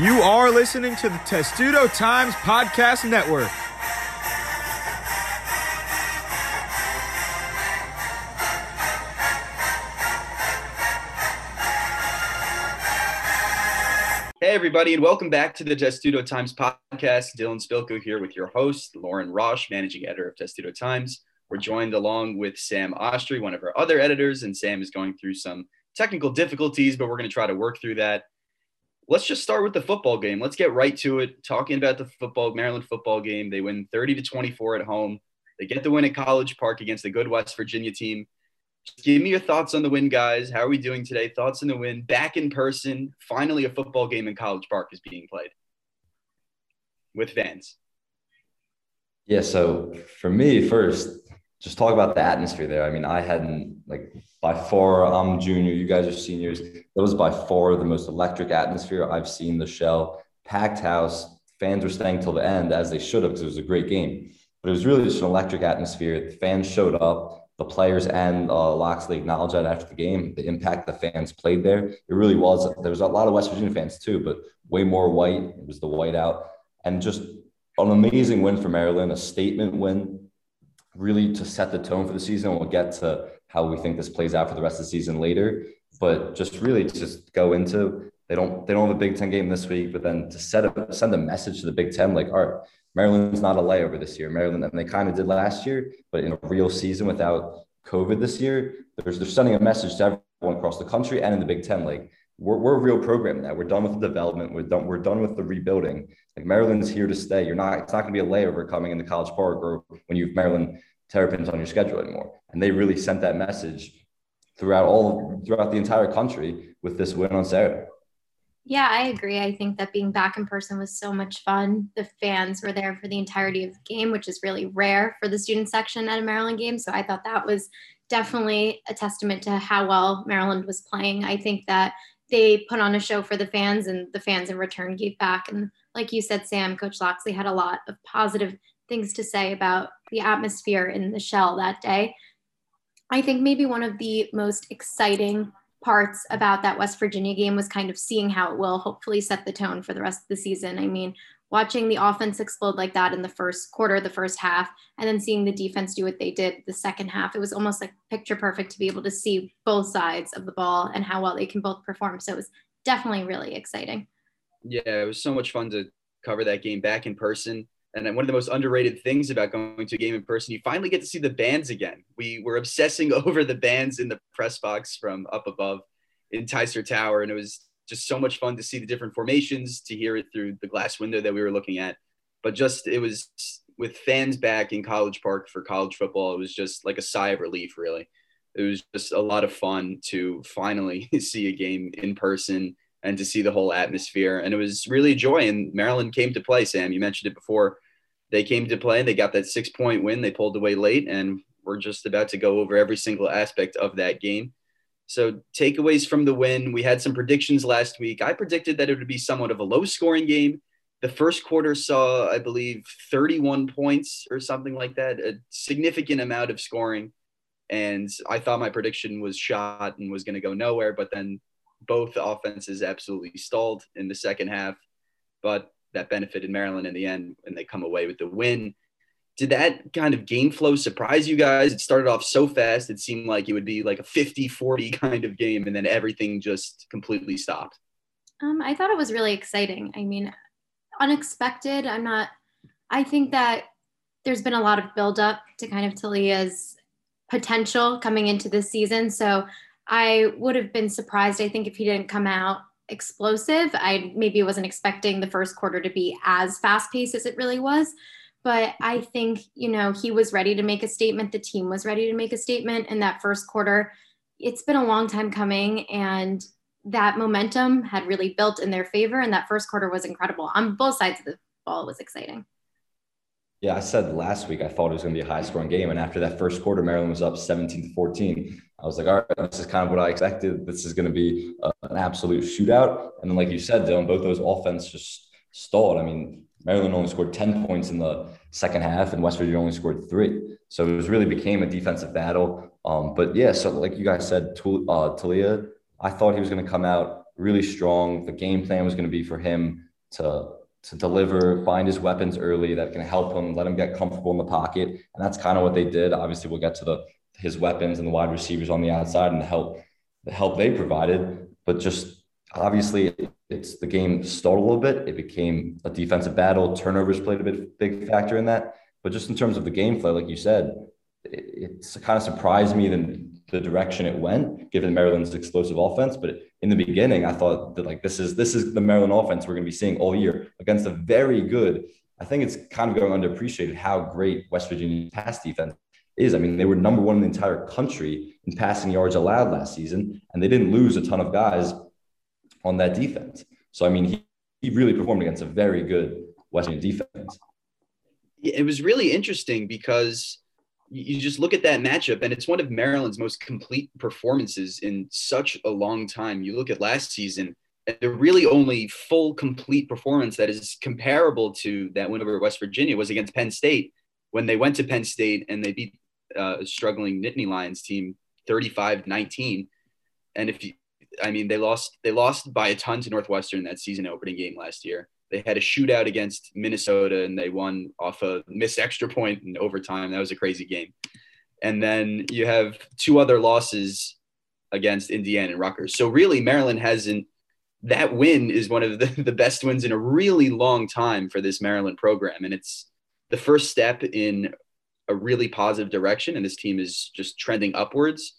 You are listening to the Testudo Times Podcast Network. Hey, everybody, and welcome back to the Testudo Times podcast. Dylan Spilko here with your host, Lauren Rosh, managing editor of Testudo Times. We're joined along with Sam Ostry, one of our other editors, and Sam is going through some technical difficulties, but we're going to try to work through that. Let's just start with the football game. Let's get right to it. Talking about the football, Maryland football game. They win 30 to 24 at home. They get the win at College Park against the good West Virginia team. Just give me your thoughts on the win, guys. How are we doing today? Thoughts on the win. Back in person. Finally, a football game in College Park is being played with fans. Yeah. So for me, first, just talk about the atmosphere there. I mean, I hadn't like by far. I'm junior. You guys are seniors. That was by far the most electric atmosphere I've seen. The shell packed house. Fans were staying till the end as they should have because it was a great game. But it was really just an electric atmosphere. The fans showed up the players and uh, Locksley acknowledged that after the game, the impact the fans played there. It really was. There was a lot of West Virginia fans too, but way more white. It was the white out, and just an amazing win for Maryland, a statement win, really to set the tone for the season. We'll get to how we think this plays out for the rest of the season later, but just really just go into they don't they don't have a Big Ten game this week, but then to set a send a message to the Big Ten like, all right, Maryland's not a layover this year. Maryland, and they kind of did last year, but in a real season without COVID this year, they're, they're sending a message to everyone across the country and in the Big Ten. Like, we're, we're a real program now. We're done with the development. We're done, we're done with the rebuilding. Like, Maryland's here to stay. You're not, it's not going to be a layover coming into College Park or when you have Maryland Terrapins on your schedule anymore. And they really sent that message throughout all, throughout the entire country with this win on Saturday. Yeah, I agree. I think that being back in person was so much fun. The fans were there for the entirety of the game, which is really rare for the student section at a Maryland game. So I thought that was definitely a testament to how well Maryland was playing. I think that they put on a show for the fans, and the fans in return gave back. And like you said, Sam, Coach Locksley had a lot of positive things to say about the atmosphere in the shell that day. I think maybe one of the most exciting parts about that West Virginia game was kind of seeing how it will hopefully set the tone for the rest of the season. I mean, watching the offense explode like that in the first quarter, the first half, and then seeing the defense do what they did the second half, it was almost like picture perfect to be able to see both sides of the ball and how well they can both perform. So it was definitely really exciting. Yeah, it was so much fun to cover that game back in person. And one of the most underrated things about going to a game in person, you finally get to see the bands again. We were obsessing over the bands in the press box from up above in Tyser Tower, and it was just so much fun to see the different formations, to hear it through the glass window that we were looking at. But just it was with fans back in College Park for college football, it was just like a sigh of relief, really. It was just a lot of fun to finally see a game in person and to see the whole atmosphere. And it was really a joy. And Maryland came to play, Sam. You mentioned it before. They came to play. They got that six point win. They pulled away late. And we're just about to go over every single aspect of that game. So, takeaways from the win we had some predictions last week. I predicted that it would be somewhat of a low scoring game. The first quarter saw, I believe, 31 points or something like that, a significant amount of scoring. And I thought my prediction was shot and was going to go nowhere. But then both offenses absolutely stalled in the second half, but that benefited Maryland in the end, and they come away with the win. Did that kind of game flow surprise you guys? It started off so fast, it seemed like it would be like a 50 40 kind of game, and then everything just completely stopped. Um, I thought it was really exciting. I mean, unexpected. I'm not, I think that there's been a lot of buildup to kind of Taulia's potential coming into this season. So I would have been surprised, I think, if he didn't come out explosive. I maybe wasn't expecting the first quarter to be as fast paced as it really was. But I think, you know, he was ready to make a statement. The team was ready to make a statement in that first quarter. It's been a long time coming, and that momentum had really built in their favor. And that first quarter was incredible on both sides of the ball. It was exciting. Yeah, I said last week I thought it was going to be a high scoring game. And after that first quarter, Maryland was up 17 to 14. I was like, all right, this is kind of what I expected. This is going to be a, an absolute shootout. And then, like you said, Dylan, both those offense just stalled. I mean, Maryland only scored 10 points in the second half, and West Virginia only scored three. So it was really became a defensive battle. Um, but yeah, so like you guys said, uh, Taulia, I thought he was going to come out really strong. The game plan was going to be for him to to deliver, find his weapons early that can help him, let him get comfortable in the pocket. And that's kind of what they did. Obviously, we'll get to the his weapons and the wide receivers on the outside and the help the help they provided. But just obviously it's the game stalled a little bit. It became a defensive battle. Turnovers played a bit big factor in that. But just in terms of the game flow, like you said, it, it's kind of surprised me the, the direction it went, given Maryland's explosive offense. But in the beginning, I thought that like this is this is the Maryland offense we're going to be seeing all year against a very good. I think it's kind of going underappreciated how great West Virginia's pass defense is. I mean, they were number one in the entire country in passing yards allowed last season, and they didn't lose a ton of guys on that defense. So, I mean, he, he really performed against a very good West Virginia defense. It was really interesting because you just look at that matchup, and it's one of Maryland's most complete performances in such a long time. You look at last season, and the really only full, complete performance that is comparable to that win over West Virginia was against Penn State when they went to Penn State and they beat uh, a struggling Nittany Lions team 35 19. And if you, I mean, they lost they lost by a ton to Northwestern that season opening game last year. They had a shootout against Minnesota and they won off a missed extra point in overtime. That was a crazy game. And then you have two other losses against Indiana and Rutgers. So really, Maryland hasn't. That win is one of the, the best wins in a really long time for this Maryland program, and it's the first step in a really positive direction. And this team is just trending upwards.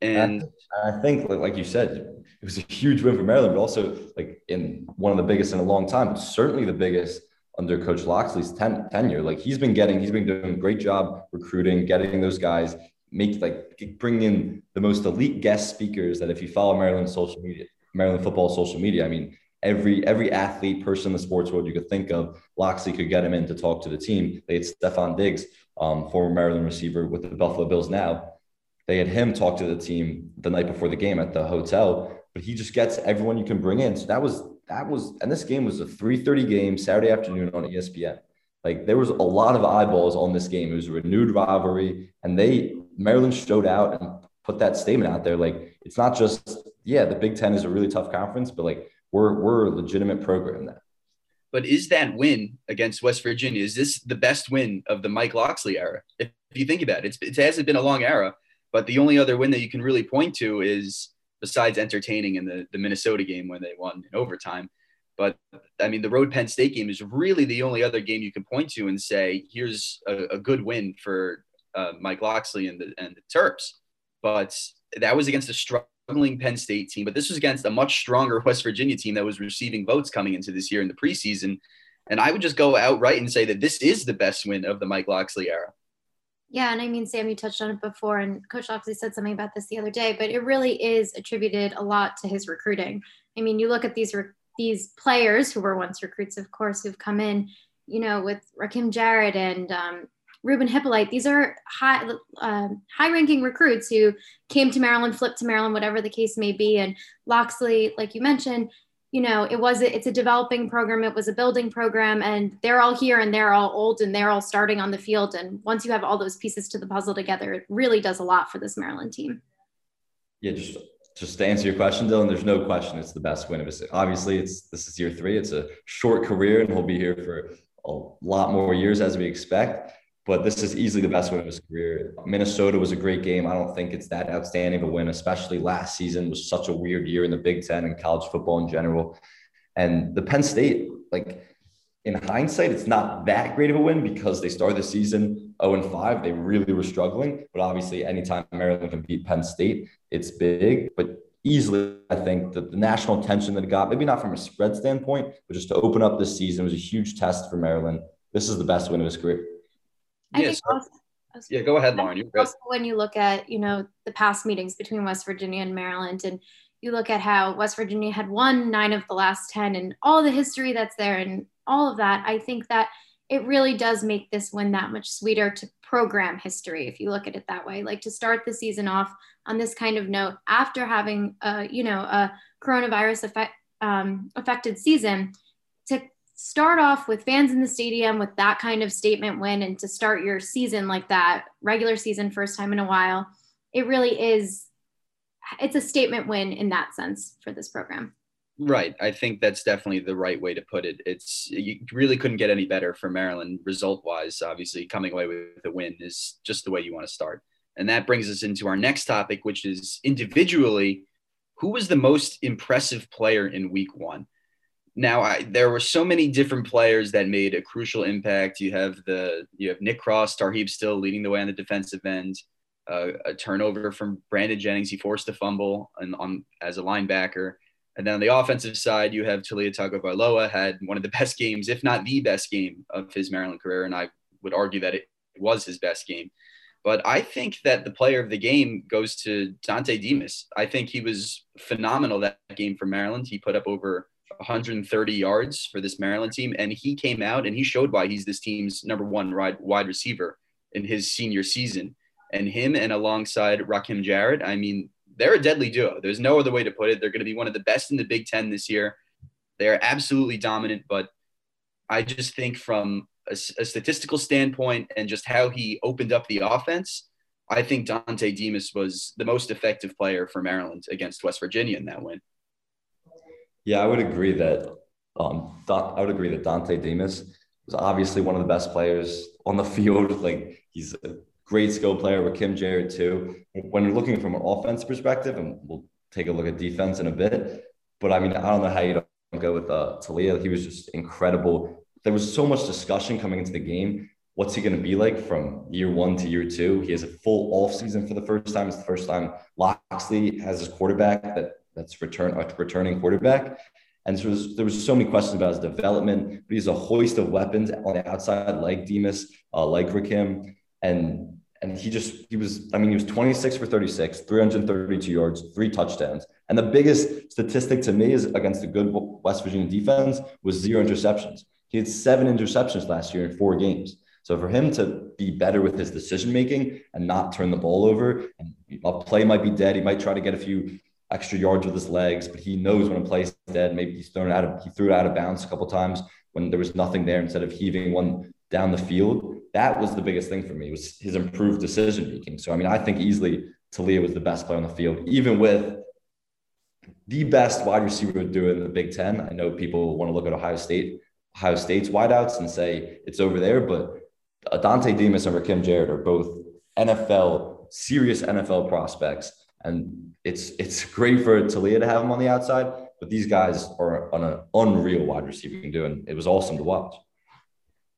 And I think, like you said, it was a huge win for Maryland, but also like in one of the biggest in a long time, but certainly the biggest under Coach Locksley's ten, tenure. Like he's been getting, he's been doing a great job recruiting, getting those guys, make like bring in the most elite guest speakers. That if you follow Maryland social media, Maryland football social media, I mean, every every athlete, person in the sports world you could think of, Locksley could get him in to talk to the team. They had Stefon Diggs, um, former Maryland receiver with the Buffalo Bills now they had him talk to the team the night before the game at the hotel, but he just gets everyone you can bring in. So that was that was and this game was a 3:30 game Saturday afternoon on ESPN. Like there was a lot of eyeballs on this game. It was a renewed rivalry, and they Maryland showed out and put that statement out there. Like it's not just yeah, the Big Ten is a really tough conference, but like we're we're a legitimate program now. But is that win against West Virginia? Is this the best win of the Mike Locksley era? If, if you think about it, it's, it hasn't been a long era but the only other win that you can really point to is besides entertaining in the, the Minnesota game when they won in overtime. But I mean, the road Penn State game is really the only other game you can point to and say, here's a, a good win for uh, Mike Locksley and the, and the Terps. But that was against a struggling Penn State team. But this was against a much stronger West Virginia team that was receiving votes coming into this year in the preseason. And I would just go outright and say that this is the best win of the Mike Locksley era. Yeah, and I mean, Sam, you touched on it before, and Coach Locksley said something about this the other day, but it really is attributed a lot to his recruiting. I mean, you look at these re- these players who were once recruits, of course, who've come in, you know, with Rakim Jarrett and um, Ruben Hyppolite. These are high uh, high ranking recruits who came to Maryland, flipped to Maryland, whatever the case may be. And Locksley, like you mentioned, you know it was a, it's a developing program it was a building program and they're all here and they're all old and they're all starting on the field. And once you have all those pieces to the puzzle together it really does a lot for this maryland team. Yeah just just to answer your question dylan there's no question it's the best win of it obviously it's this is year three it's a short career and he'll be here for a lot more years as we expect but this is easily the best win of his career. Minnesota was a great game. I don't think it's that outstanding of a win, especially last season was such a weird year in the Big Ten and college football in general. And the Penn State, like in hindsight, it's not that great of a win because they started the season 0 and 5. They really were struggling. But obviously, anytime Maryland can beat Penn State, it's big. But easily, I think that the national attention that it got, maybe not from a spread standpoint, but just to open up this season was a huge test for Maryland. This is the best win of his career. Yes. Also, yeah, go ahead, Lauren. Also, when you look at you know the past meetings between West Virginia and Maryland, and you look at how West Virginia had won nine of the last ten, and all the history that's there, and all of that, I think that it really does make this win that much sweeter to program history if you look at it that way. Like to start the season off on this kind of note after having a you know a coronavirus effect um, affected season to start off with fans in the stadium with that kind of statement win and to start your season like that, regular season, first time in a while, it really is, it's a statement win in that sense for this program. Right. I think that's definitely the right way to put it. It's you really couldn't get any better for Maryland result wise. Obviously, coming away with a win is just the way you want to start. And that brings us into our next topic, which is individually, who was the most impressive player in week one? Now, I, there were so many different players that made a crucial impact. You have the you have Nick Cross, Tarheeb still leading the way on the defensive end. Uh, a turnover from Branden Jennings, he forced a fumble and on as a linebacker. And then on the offensive side, you have Taulia Tagovailoa had one of the best games, if not the best game of his Maryland career, and I would argue that it was his best game. But I think that the player of the game goes to Dontay Demus. I think he was phenomenal that game for Maryland. He put up over 130 yards for this Maryland team, and he came out and he showed why he's this team's number one wide receiver in his senior season. And him and alongside Rakim Jarrett, I mean, they're a deadly duo. There's no other way to put it. They're going to be one of the best in the Big Ten this year. They're absolutely dominant, but I just think from a, a, statistical standpoint and just how he opened up the offense, I think Dontay Demus was the most effective player for Maryland against West Virginia in that win. Yeah, I would agree that um, I would agree that Dontay Demus was obviously one of the best players on the field. Like he's a great skill player with Kim Jarrett too. When you're looking from an offense perspective, and we'll take a look at defense in a bit, but I mean, I don't know how you don't go with uh, Taulia. He was just incredible there was so much discussion coming into the game. What's he going to be like from year one to year two? He has a full off season for the first time. It's the first time Locksley has his quarterback that that's return a returning quarterback. And so was, there was so many questions about his development, but he's a hoist of weapons on the outside, like Demus, uh, like Rakim. And and he just he was I mean he was 26 for 36, 332 yards, three touchdowns. And the biggest statistic to me is against a good West Virginia defense was zero interceptions. He had seven interceptions last year in four games. So for him to be better with his decision making and not turn the ball over, and a play might be dead. He might try to get a few extra yards with his legs, but he knows when a play's dead. Maybe he's thrown it out of he threw it out of bounds a couple times when there was nothing there instead of heaving one down the field. That was the biggest thing for me was his improved decision making. So I mean, I think easily Taulia was the best player on the field, even with the best wide receiver do in the Big Ten. I know people want to look at Ohio State Ohio State's wideouts and say it's over there. But Dontay Demus and Rakim Jarrett are both NFL, serious NFL prospects. And it's it's great for Taulia to have him on the outside, but these guys are on an unreal wide receiving doing. It was awesome to watch.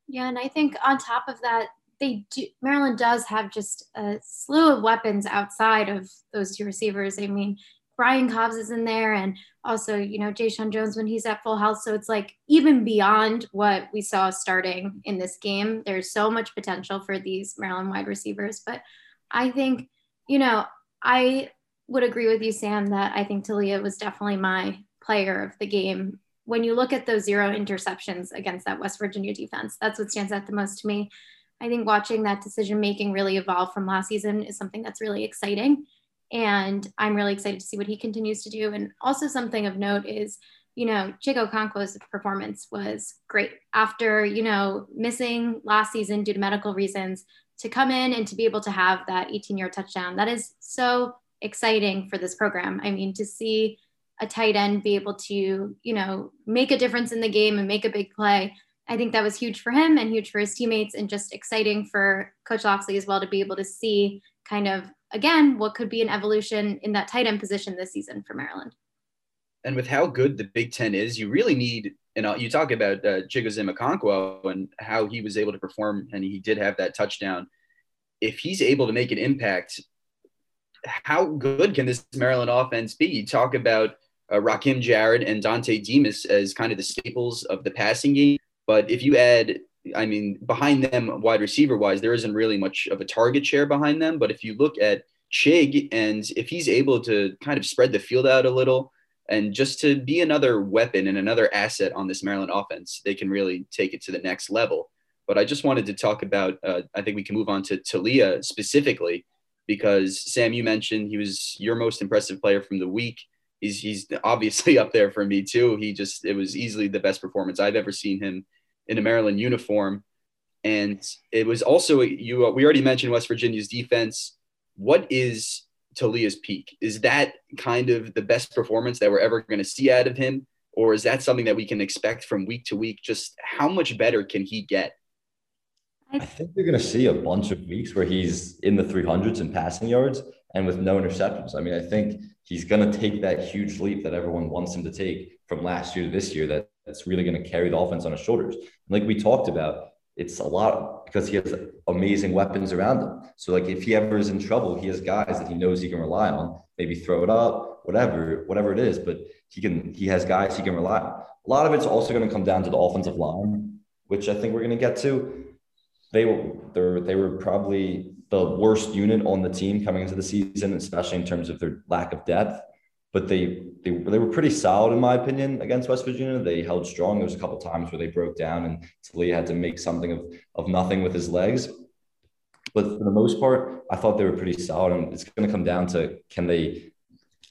Yeah, and I think on top of that, they do Maryland does have just a slew of weapons outside of those two receivers. I mean, Brian Cobbs is in there and also, you know, Jeshaun Jones when he's at full health. So it's like even beyond what we saw starting in this game, there's so much potential for these Maryland wide receivers. But I think, you know, I would agree with you, Sam, that I think Taulia was definitely my player of the game. When you look at those zero interceptions against that West Virginia defense, that's what stands out the most to me. I think watching that decision making really evolve from last season is something that's really exciting. And I'm really excited to see what he continues to do. And also, something of note is, you know, Chico Okonkwo's performance was great after, you know, missing last season due to medical reasons to come in and to be able to have that 18 yard touchdown. That is so exciting for this program. I mean, to see a tight end be able to, you know, make a difference in the game and make a big play. I think that was huge for him and huge for his teammates and just exciting for Coach Locksley as well to be able to see kind of again what could be an evolution in that tight end position this season for Maryland. And with how good the Big Ten is, you really need. you know, you talk about uh, Chigoziem Okonkwo and how he was able to perform, and he did have that touchdown. If he's able to make an impact, how good can this Maryland offense be? You talk about uh, Rakim Jarrett and Dontay Demus as kind of the staples of the passing game. But if you add I mean, behind them, wide receiver wise, there isn't really much of a target share behind them. But if you look at Chig and if he's able to kind of spread the field out a little and just to be another weapon and another asset on this Maryland offense, they can really take it to the next level. But I just wanted to talk about, uh, I think we can move on to Taulia specifically because Sam, you mentioned he was your most impressive player from the week. He's, he's obviously up there for me too. He just, it was easily the best performance I've ever seen him in a Maryland uniform. And it was also you. We already mentioned West Virginia's defense. What is Taulia's peak? Is that kind of the best performance that we're ever going to see out of him? Or is that something that we can expect from week to week? Just how much better can he get? I think you're going to see a bunch of weeks where he's in the 300s in passing yards and with no interceptions. I mean, I think he's going to take that huge leap that everyone wants him to take from last year to this year that, that's really going to carry the offense on his shoulders. like we talked about, it's a lot because he has amazing weapons around him. So like if he ever is in trouble, he has guys that he knows he can rely on. Maybe throw it up, whatever, whatever it is. But he can he has guys he can rely on. A lot of it's also going to come down to the offensive line, which I think we're going to get to. They were they were probably the worst unit on the team coming into the season, especially in terms of their lack of depth but they, they they were pretty solid in my opinion against West Virginia. They held strong. There was a couple times where they broke down and Taulia had to make something of of nothing with his legs. But for the most part, I thought they were pretty solid. And it's going to come down to can they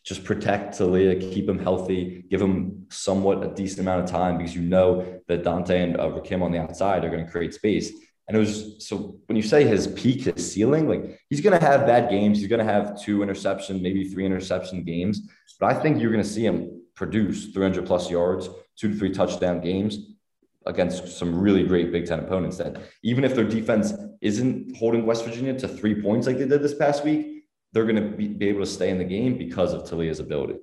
just protect Taulia, keep him healthy, give him somewhat a decent amount of time because you know that Dontay and uh, Rakim on the outside are going to create space. And it was so when you say his peak, his ceiling, like he's going to have bad games. He's going to have two interception, maybe three interception games. But I think you're going to see him produce 300 plus yards, two to three touchdown games against some really great Big Ten opponents. That even if their defense isn't holding West Virginia to three points like they did this past week, they're going to be, be able to stay in the game because of Taulia's ability.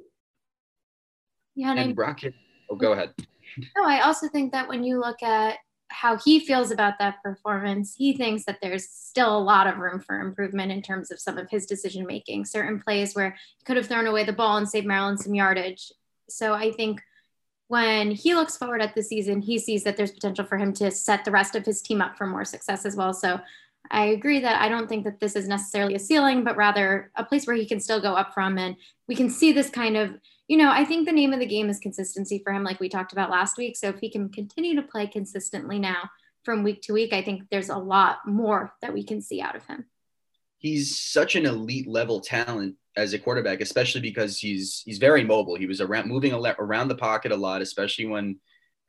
Yeah, and, and Rocket. Oh, go ahead. No, I also think that when you look at how he feels about that performance, he thinks that there's still a lot of room for improvement in terms of some of his decision making. Certain plays where he could have thrown away the ball and saved Maryland some yardage. So I think when he looks forward at the season, he sees that there's potential for him to set the rest of his team up for more success as well. So I agree that I don't think that this is necessarily a ceiling, but rather a place where he can still go up from. And we can see this kind of you know, I think the name of the game is consistency for him, like we talked about last week. So if he can continue to play consistently now from week to week, I think there's a lot more that we can see out of him. He's such an elite level talent as a quarterback, especially because he's he's very mobile. He was around moving around the pocket a lot, especially when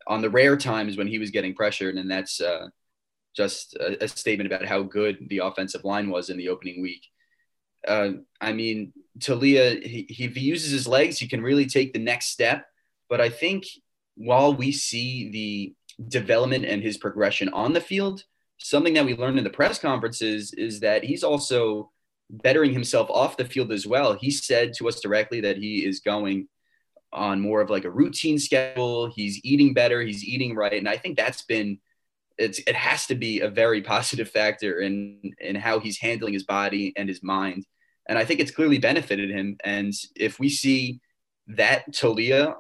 on the rare times when he was getting pressured, and that's uh, just a, a statement about how good the offensive line was in the opening week. Uh, I mean, Taulia, he, if he uses his legs, he can really take the next step. But I think while we see the development and his progression on the field, something that we learned in the press conferences is that he's also bettering himself off the field as well. He said to us directly that he is going on more of like a routine schedule. He's eating better, he's eating right. And I think that's been it's it has to be a very positive factor in in how he's handling his body and his mind. And I think it's clearly benefited him. And if we see that Taulia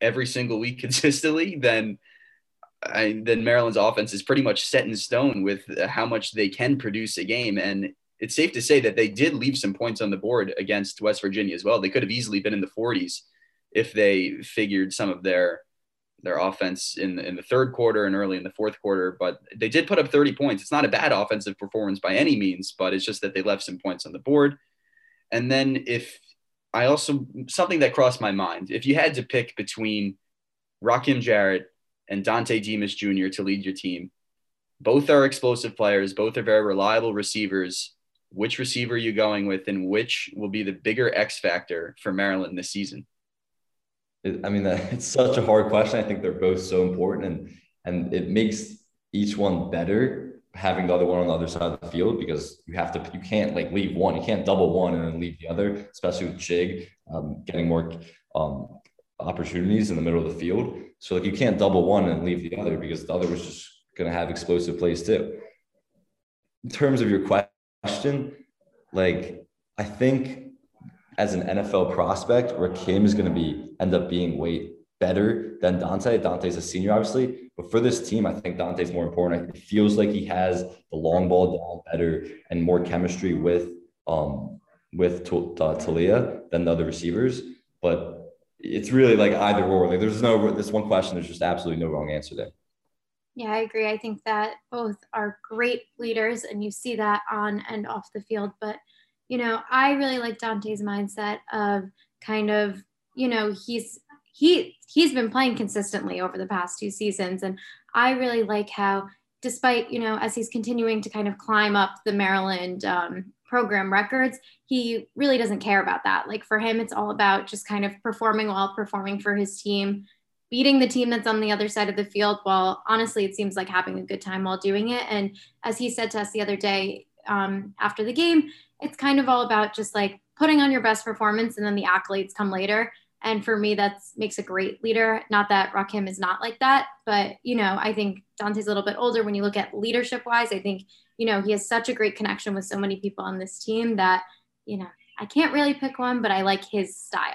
every single week consistently, then I, then Maryland's offense is pretty much set in stone with how much they can produce a game. And it's safe to say that they did leave some points on the board against West Virginia as well. They could have easily been in the 40s if they figured some of their their offense in in the third quarter and early in the fourth quarter. But they did put up 30 points. It's not a bad offensive performance by any means, but it's just that they left some points on the board. And then if I also something that crossed my mind, if you had to pick between Rakim Jarrett and Dontay Demus Jr. to lead your team, both are explosive players, both are very reliable receivers. Which receiver are you going with, and which will be the bigger X factor for Maryland this season? I mean, it's such a hard question. I think they're both so important, and and it makes each one better having the other one on the other side of the field because you have to you can't like leave one you can't double one and then leave the other especially with Chig um, getting more um, opportunities in the middle of the field. So like you can't double one and leave the other because the other was just going to have explosive plays too. In terms of your question like I think as an NFL prospect Rakim is going to be end up being way better than Dontay Dontay's a senior obviously but for this team, I think Dontay's more important. It feels like he has the long ball down better and more chemistry with um with uh, Taulia than the other receivers. But it's really like either or. Like there's no this one question. There's just absolutely no wrong answer there. Yeah, I agree. I think that both are great leaders, and you see that on and off the field. But you know, I really like Dontay's mindset of kind of you know he's he he's been playing consistently over the past two seasons and i really like how despite you know as he's continuing to kind of climb up the maryland um, program records, he really doesn't care about that. Like for him, it's all about just kind of performing well, performing for his team, beating the team that's on the other side of the field. While honestly, it seems like having a good time while doing it. And as he said to us the other day um, after the game, it's kind of all about just like putting on your best performance and then the accolades come later. And for me, that makes a great leader. Not that Rakim is not like that, but you know, I think Dontay's a little bit older. When you look at leadership wise, I think you know he has such a great connection with so many people on this team that you know I can't really pick one, but I like his style.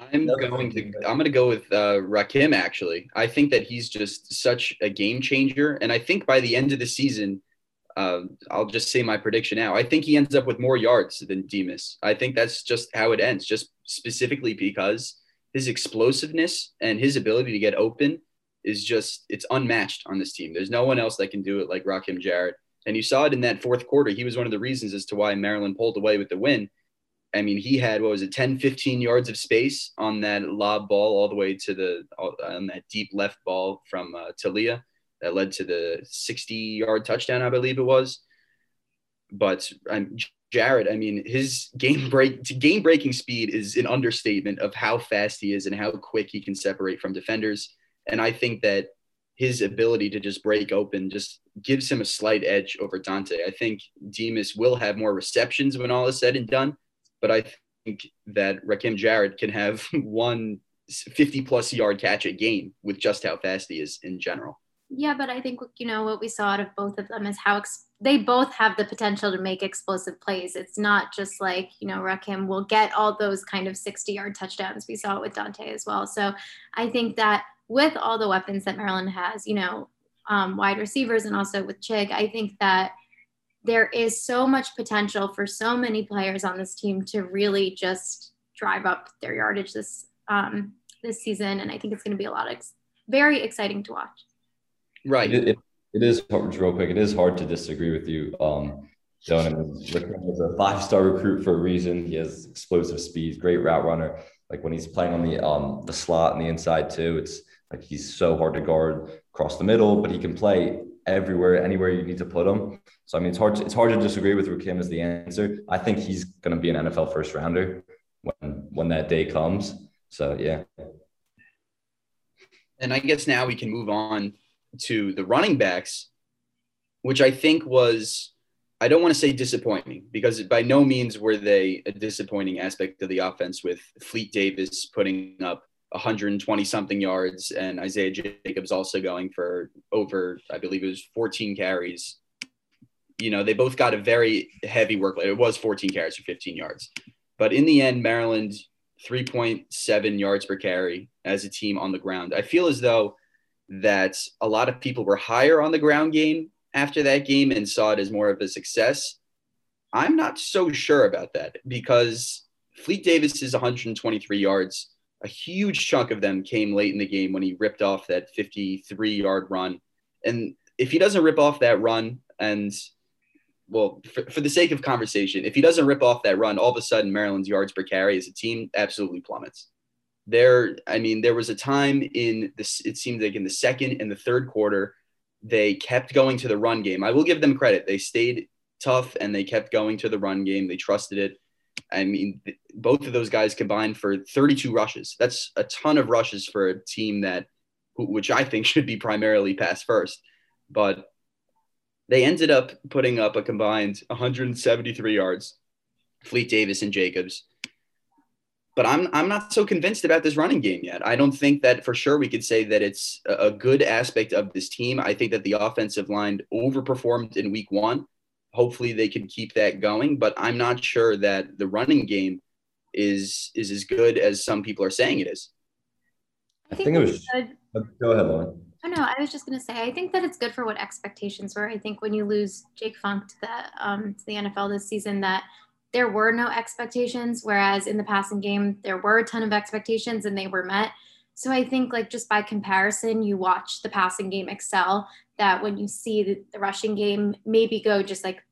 I'm going to I'm going to go with uh, Rakim. Actually, I think that he's just such a game changer, and I think by the end of the season, uh, I'll just say my prediction now. I think he ends up with more yards than Demus. I think that's just how it ends, just specifically because his explosiveness and his ability to get open is just it's unmatched on this team. There's no one else that can do it like Rakim Jarrett. And you saw it in that fourth quarter. He was one of the reasons as to why Maryland pulled away with the win. I mean, he had what was it, 10, 15 yards of space on that lob ball all the way to the on that deep left ball from uh, Taulia that led to the 60 yard touchdown, I believe it was. But um, Jarrett, I mean, his game break game breaking speed is an understatement of how fast he is and how quick he can separate from defenders. And I think that his ability to just break open just gives him a slight edge over Dontay. I think Demus will have more receptions when all is said and done, but I think that Rakim Jarrett can have one 50 plus yard catch a game with just how fast he is in general. Yeah, but I think you know what we saw out of both of them is how ex- they both have the potential to make explosive plays. It's not just like you know Rakim will get all those kind of 60 yard touchdowns. We saw it with Dontay as well. So I think that with all the weapons that Maryland has, you know, um, wide receivers and also with Chig, I think that there is so much potential for so many players on this team to really just drive up their yardage this um, this season, and I think it's going to be a lot of ex- very exciting to watch. Right. It, it, it is real quick. It is hard to disagree with you. Um, Donovan is a five-star recruit for a reason. He has explosive speed, great route runner. Like when he's playing on the um the slot and the inside too, it's like he's so hard to guard across the middle, but he can play everywhere, anywhere you need to put him. So I mean, it's hard. To, it's hard to disagree with Rakim as the answer. I think he's going to be an NFL first rounder when when that day comes. So yeah. And I guess now we can move on to the running backs, which I think was, I don't want to say disappointing because by no means were they a disappointing aspect of the offense with Fleet Davis putting up 120 something yards and Isaiah Jacobs also going for over, I believe it was 14 carries. You know, they both got a very heavy workload. It was 14 carries for 15 yards. But in the end, Maryland 3.7 yards per carry as a team on the ground. I feel as though that a lot of people were higher on the ground game after that game and saw it as more of a success. I'm not so sure about that because Fleet Davis is 123 yards. A huge chunk of them came late in the game when he ripped off that 53 yard run. And if he doesn't rip off that run, and well, for, for the sake of conversation, if he doesn't rip off that run, all of a sudden Maryland's yards per carry as a team absolutely plummets there i mean there was a time in this it seemed like in the second and the third quarter they kept going to the run game. I will give them credit. They stayed tough and they kept going to the run game. They trusted it. I mean both of those guys combined for 32 rushes. That's a ton of rushes for a team that which i think should be primarily pass first. But they ended up putting up a combined 173 yards. Fleet davis and jacobs but I'm I'm not so convinced about this running game yet. I don't think that for sure we could say that it's a good aspect of this team. I think that the offensive line overperformed in week one. Hopefully they can keep that going, but I'm not sure that the running game is is as good as some people are saying it is. I think, I think it was. Good. Oh, go ahead, Lauren. Oh no, I was just gonna say I think that it's good for what expectations were. I think when you lose Jake Funk to the um, to the NFL this season, that there were no expectations, whereas in the passing game, there were a ton of expectations and they were met. So I think, like, just by comparison, you watch the passing game excel, that when you see the, the rushing game maybe go just like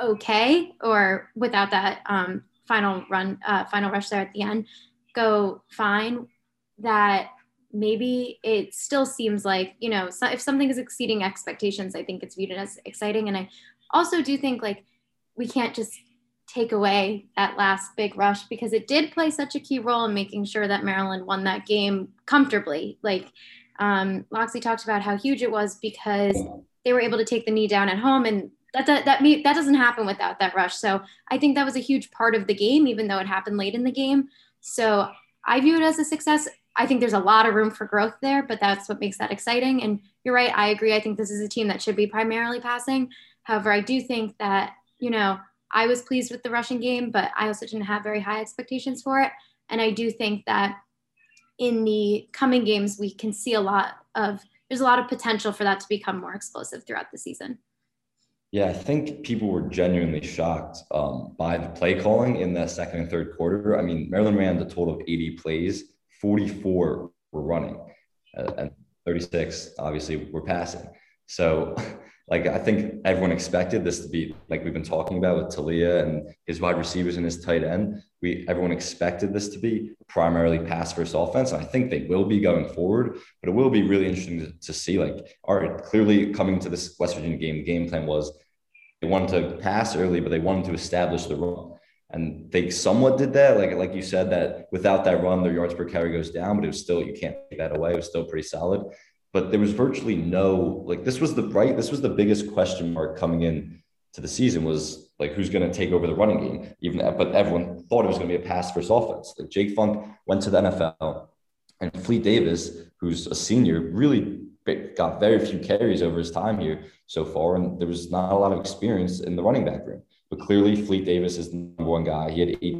okay, or without that um, final run, uh, final rush there at the end, go fine, that maybe it still seems like, you know, if something is exceeding expectations, I think it's viewed as exciting. And I also do think, like, we can't just take away that last big rush because it did play such a key role in making sure that Maryland won that game comfortably. Like um, Locksley talked about how huge it was because they were able to take the knee down at home and that, that, that, that doesn't happen without that rush. So I think that was a huge part of the game, even though it happened late in the game. So I view it as a success. I think there's a lot of room for growth there, but that's what makes that exciting. And you're right. I agree. I think this is a team that should be primarily passing. However, I do think that, you know, I was pleased with the rushing game, but I also didn't have very high expectations for it. And I do think that in the coming games, we can see a lot of, there's a lot of potential for that to become more explosive throughout the season. Yeah, I think people were genuinely shocked um, by the play calling in the second and third quarter. I mean, Maryland ran a total of 80 plays, 44 were running, uh, and 36 obviously were passing. So like I think everyone expected this to be like we've been talking about with Taulia and his wide receivers and his tight end. We everyone expected this to be primarily pass first offense. And I think they will be going forward, but it will be really interesting to, to see. Like, all right, clearly coming to this West Virginia game, the game plan was they wanted to pass early, but they wanted to establish the run. And they somewhat did that. Like, like you said, that without that run, their yards per carry goes down, but it was still, you can't take that away. It was still pretty solid but there was virtually no like this was the right this was the biggest question mark coming in to the season was like who's going to take over the running game? Even but everyone thought it was going to be a pass first offense. Like Jake Funk went to the NFL and Fleet Davis who's a senior really got very few carries over his time here so far and there was not a lot of experience in the running back room. But clearly Fleet Davis is the number one guy. He had eight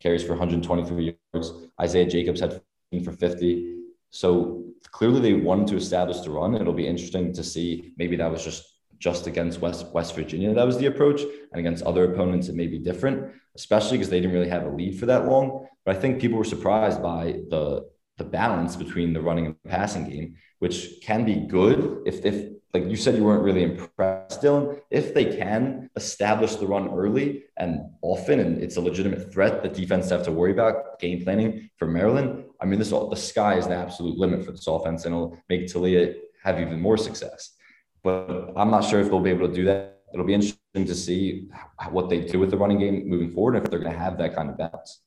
carries for 123 yards. Isaiah Jacobs had for 50 so clearly they wanted to establish the run. It'll be interesting to see. Maybe that was just just against West West Virginia that was the approach, and against other opponents it may be different, especially because they didn't really have a lead for that long. But I think people were surprised by the the balance between the running and passing game, which can be good if if like you said you weren't really impressed, Dylan. If they can establish the run early and often, and it's a legitimate threat that defense have to worry about game planning for Maryland. I mean, this all the sky is the absolute limit for this offense, and it'll make Taulia have even more success. But I'm not sure if they'll be able to do that. It'll be interesting to see what they do with the running game moving forward, if they're going to have that kind of balance.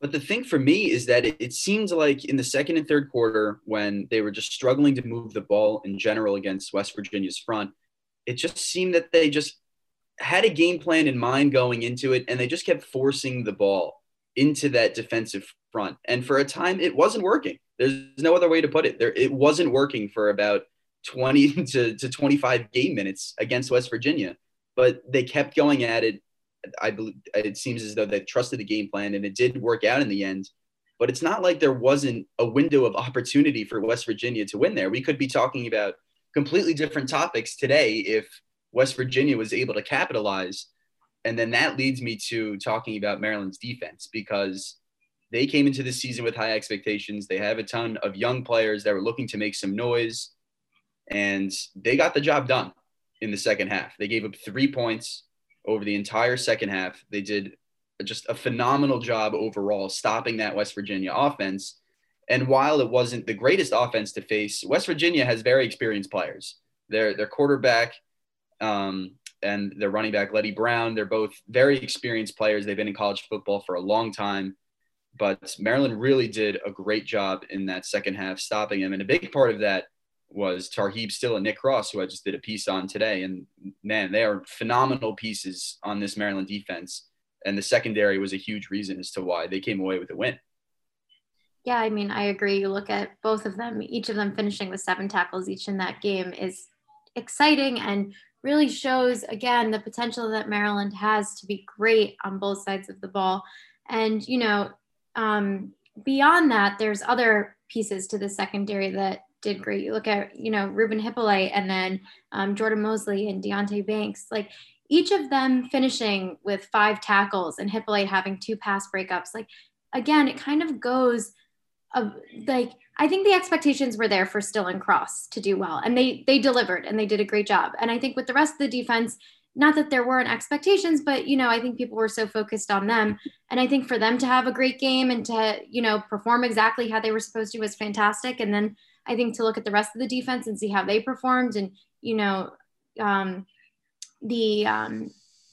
But the thing for me is that it, it seemed like in the second and third quarter, when they were just struggling to move the ball in general against West Virginia's front, it just seemed that they just had a game plan in mind going into it, and they just kept forcing the ball into that defensive front. And for a time, it wasn't working. There's no other way to put it. There, it wasn't working for about 20 to, to 25 game minutes against West Virginia, but they kept going at it I believe it seems as though they trusted the game plan and it did work out in the end. But it's not like there wasn't a window of opportunity for West Virginia to win there. We could be talking about completely different topics today if West Virginia was able to capitalize. And then that leads me to talking about Maryland's defense because they came into the season with high expectations. They have a ton of young players that were looking to make some noise, and they got the job done in the second half. They gave up three points over the entire second half. They did just a phenomenal job overall stopping that West Virginia offense. And while it wasn't the greatest offense to face, West Virginia has very experienced players. Their their quarterback um, and their running back Leddie Brown, they're both very experienced players. They've been in college football for a long time. But Maryland really did a great job in that second half stopping him. And a big part of that was Tarheeb Still and Nick Cross, who I just did a piece on today. And man, they are phenomenal pieces on this Maryland defense. And the secondary was a huge reason as to why they came away with a win. Yeah, I mean, I agree. You look at both of them, each of them finishing with seven tackles each in that game is exciting and really shows, again, the potential that Maryland has to be great on both sides of the ball. And, you know, um, beyond that, there's other pieces to the secondary that did great. You look at, you know, Ruben Hyppolite and then um, Jordan Mosley and Deonte Banks, like each of them finishing with five tackles and Hyppolite having two pass breakups. Like, again, it kind of goes of like, I think the expectations were there for Still and Cross to do well and they, they delivered and they did a great job. And I think with the rest of the defense, not that there weren't expectations, but you know, I think people were so focused on them. And I think for them to have a great game and to, you know, perform exactly how they were supposed to was fantastic. And then I think to look at the rest of the defense and see how they performed and, you know, um, the, um,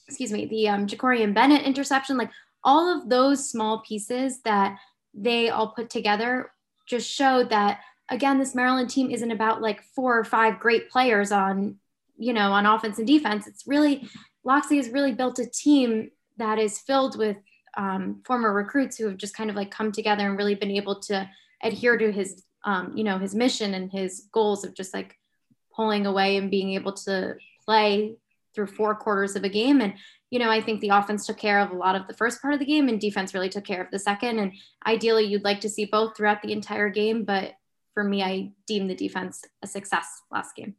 excuse me, the um, Jakorian Bennett interception, like all of those small pieces that they all put together just showed that again, this Maryland team isn't about like four or five great players on, you know, on offense and defense. It's really Locksley has really built a team that is filled with um, former recruits who have just kind of like come together and really been able to adhere to his, um, you know, his mission and his goals of just like pulling away and being able to play through four quarters of a game. And, you know, I think the offense took care of a lot of the first part of the game and defense really took care of the second. And ideally, you'd like to see both throughout the entire game. But for me, I deem the defense a success last game.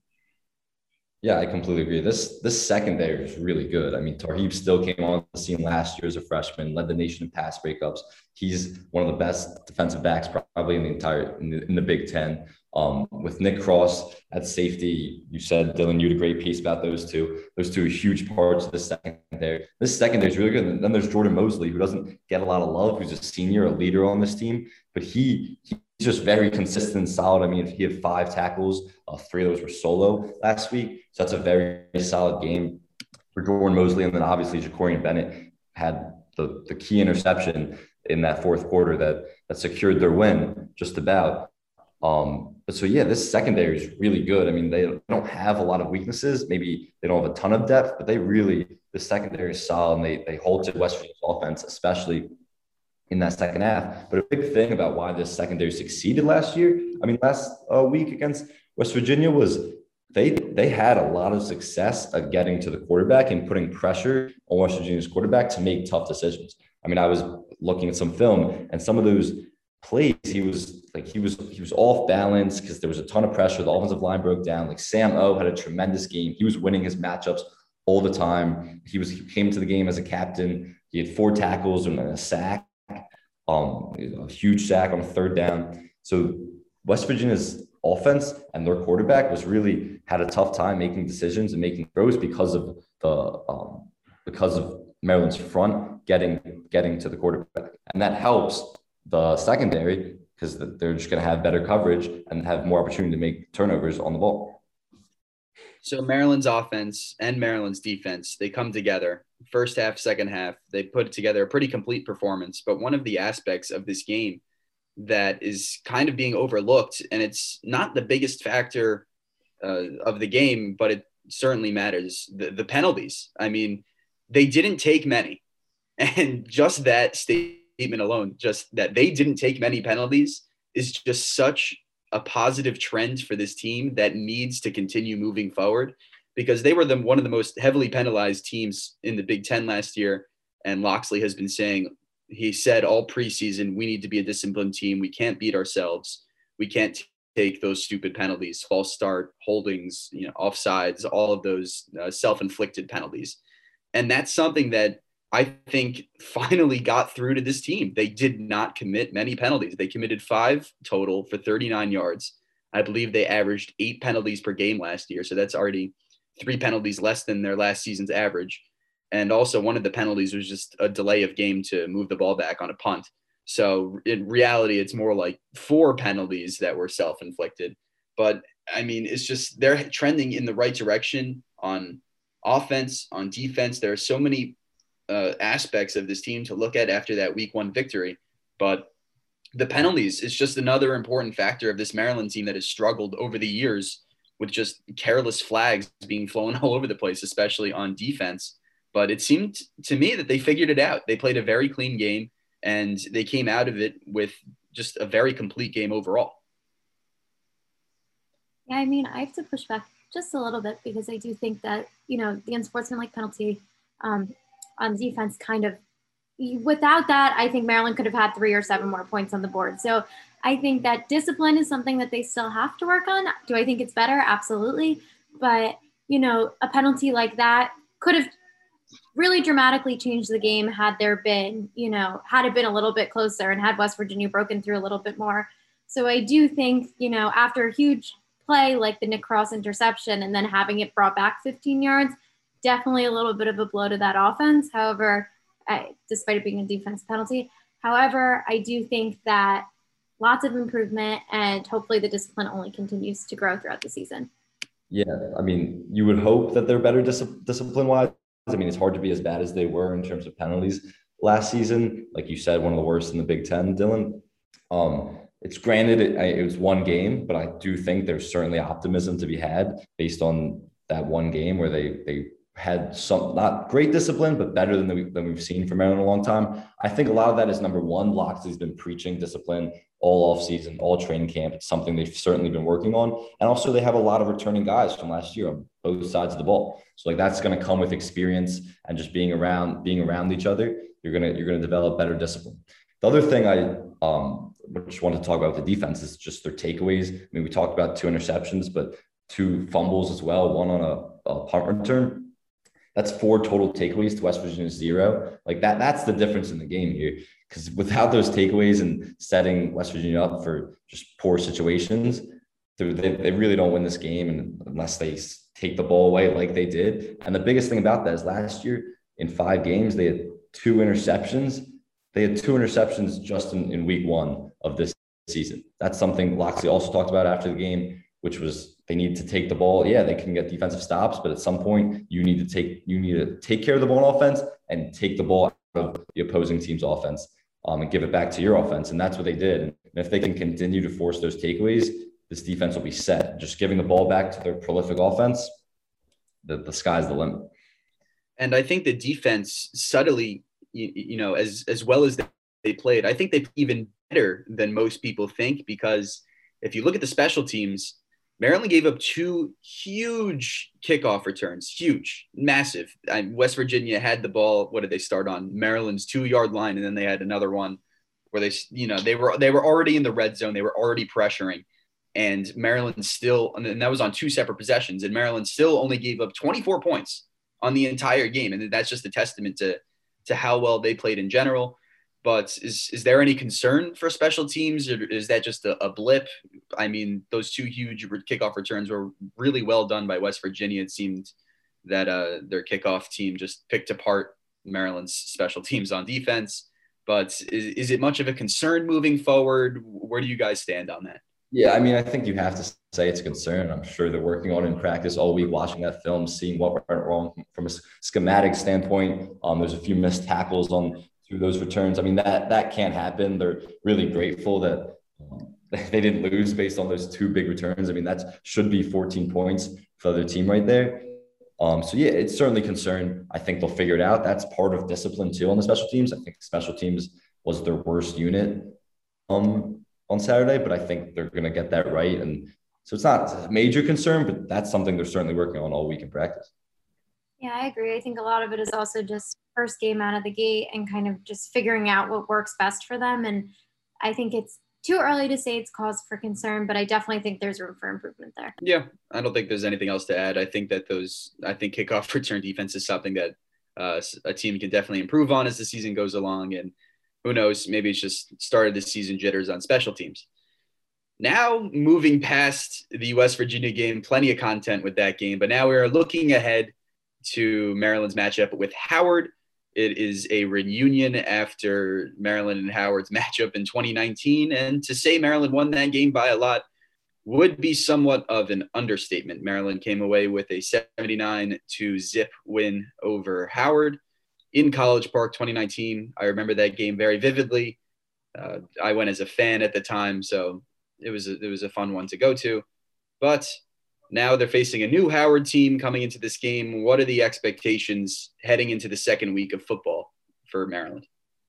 Yeah, I completely agree. This this secondary is really good. I mean, Tarheeb Still came on the scene last year as a freshman, led the nation in pass breakups. He's one of the best defensive backs probably in the entire in the, in the Big Ten. Um, with Nick Cross at safety, you said Dylan, you had a great piece about those two. Those two are huge parts of the secondary. This secondary is really good. And then there's Jordan Mosley, who doesn't get a lot of love, who's a senior, a leader on this team, but he, he's just very consistent, and solid. I mean, he had five tackles, uh, three of those were solo last week, so that's a very solid game for Jordan Mosley, and then obviously Jakorian Bennett had the the key interception in that fourth quarter that that secured their win just about. Um, but so yeah, this secondary is really good. I mean, they don't have a lot of weaknesses. Maybe they don't have a ton of depth, but they really the secondary is solid and they they halted West Virginia's offense, especially in that second half. But a big thing about why this secondary succeeded last year, I mean, last uh, week against West Virginia was they they had a lot of success of getting to the quarterback and putting pressure on West Virginia's quarterback to make tough decisions. I mean, I was looking at some film and some of those plays, he was like he was he was off balance because there was a ton of pressure. The offensive line broke down. Like Sam O had a tremendous game. He was winning his matchups all the time. He was he came to the game as a captain. He had four tackles and a sack, um, a huge sack on a third down. So West Virginia's offense and their quarterback was really had a tough time making decisions and making throws because of the um, because of Maryland's front getting getting to the quarterback, and that helps the secondary because they're just going to have better coverage and have more opportunity to make turnovers on the ball. So Maryland's offense and Maryland's defense, they come together. First half, second half, they put together a pretty complete performance. But one of the aspects of this game that is kind of being overlooked, and it's not the biggest factor uh, of the game, but it certainly matters. The, the penalties. I mean, they didn't take many, and just that state statement alone, just that they didn't take many penalties, is just such a positive trend for this team that needs to continue moving forward because they were the, one of the most heavily penalized teams in the Big Ten last year. And Locksley has been saying, he said all preseason, we need to be a disciplined team. We can't beat ourselves. We can't take those stupid penalties, false start, holdings, you know, offsides, all of those uh, self-inflicted penalties. And that's something that I think finally got through to this team. They did not commit many penalties. They committed five total for 39 yards. I believe they averaged eight penalties per game last year. So that's already three penalties less than their last season's average. And also, one of the penalties was just a delay of game to move the ball back on a punt. So in reality, it's more like four penalties that were self inflicted. But I mean, it's just they're trending in the right direction on offense, on defense. There are so many uh, aspects of this team to look at after that week one victory. But the penalties is just another important factor of this Maryland team that has struggled over the years with just careless flags being flown all over the place, especially on defense. But it seemed to me that they figured it out. They played a very clean game and they came out of it with just a very complete game overall. Yeah, I mean, I have to push back just a little bit because I do think that, you know, the unsportsmanlike penalty um, on defense kind of without that, I think Maryland could have had three or seven more points on the board. So I think that discipline is something that they still have to work on. Do I think it's better? Absolutely. But, you know, a penalty like that could have really dramatically changed the game had there been, you know, had it been a little bit closer and had West Virginia broken through a little bit more. So I do think, you know, after a huge play like the Nick Cross interception and then having it brought back 15 yards, definitely a little bit of a blow to that offense. However, I, despite it being a defense penalty, however, I do think that lots of improvement and hopefully the discipline only continues to grow throughout the season. Yeah, I mean, you would hope that they're better dis- discipline wise, I mean, it's hard to be as bad as they were in terms of penalties last season. Like you said, one of the worst in the Big Ten, Dylan. Um, it's granted it, it was one game, but I do think there's certainly optimism to be had based on that one game where they they had some not great discipline, but better than, the, than we've seen from Maryland in a long time. I think a lot of that is number one. Locksley's been preaching discipline all off season, all training camp. It's something they've certainly been working on. And also they have a lot of returning guys from last year on both sides of the ball. So like that's going to come with experience and just being around, being around each other. You're gonna you're gonna develop better discipline. The other thing I um just wanted to talk about the defense is just their takeaways. I mean, we talked about two interceptions, but two fumbles as well, one on a, a punt return that's four total takeaways to West Virginia zero. Like that, that's the difference in the game here. Because without those takeaways and setting West Virginia up for just poor situations, they, they really don't win this game unless they take the ball away like they did. And the biggest thing about that is last year in five games, they had two interceptions. They had two interceptions just in, in week one of this season. That's something Locksley also talked about after the game, which was they need to take the ball. Yeah, they can get defensive stops, but at some point you need to take you need to take care of the ball on offense and take the ball out of the opposing team's offense um, and give it back to your offense. And that's what they did. And if they can continue to force those takeaways, this defense will be set. Just giving the ball back to their prolific offense, the, the sky's the limit. And I think the defense subtly, you, you know, as as well as they played, I think they even better than most people think because if you look at the special teams, Maryland gave up two huge kickoff returns, huge, massive. And West Virginia had the ball. What did they start on? Maryland's two yard line, and then they had another one where they, you know, they were they were already in the red zone. They were already pressuring, and Maryland still, and that was on two separate possessions. And Maryland still only gave up 24 points on the entire game, and that's just a testament to to how well they played in general. But is is there any concern for special teams, or is that just a, a blip? I mean, those two huge kickoff returns were really well done by West Virginia. It seemed that uh, their kickoff team just picked apart Maryland's special teams on defense. But is, is it much of a concern moving forward? Where do you guys stand on that? Yeah, I mean, I think you have to say it's a concern. I'm sure they're working on it in practice all week, watching that film, seeing what went wrong from a schematic standpoint. Um, there's a few missed tackles on through those returns. I mean, that that can't happen. They're really grateful that um, they didn't lose based on those two big returns. I mean, that should be 14 points for the team right there. Um, so yeah, it's certainly concern. I think they'll figure it out. That's part of discipline too on the special teams. I think special teams was their worst unit um, on Saturday, but I think they're going to get that right. And so it's not a major concern, but that's something they're certainly working on all week in practice. Yeah, I agree. I think a lot of it is also just first game out of the gate and kind of just figuring out what works best for them. And I think it's too early to say it's cause for concern, but I definitely think there's room for improvement there. Yeah, I don't think there's anything else to add. I think that those, I think kickoff return defense is something that uh, a team can definitely improve on as the season goes along. And who knows, maybe it's just started the season jitters on special teams. Now, moving past the West Virginia game, plenty of content with that game, but now we are looking ahead to Maryland's matchup with Howard. It is a reunion after Maryland and Howard's matchup in 2019. And to say Maryland won that game by a lot would be somewhat of an understatement. Maryland came away with a 79 to zip win over Howard in College Park 2019. I remember that game very vividly. Uh, I went as a fan at the time, so it was a, it was a fun one to go to. But now they're facing a new Howard team coming into this game. What are the expectations heading into the second week of football for Maryland?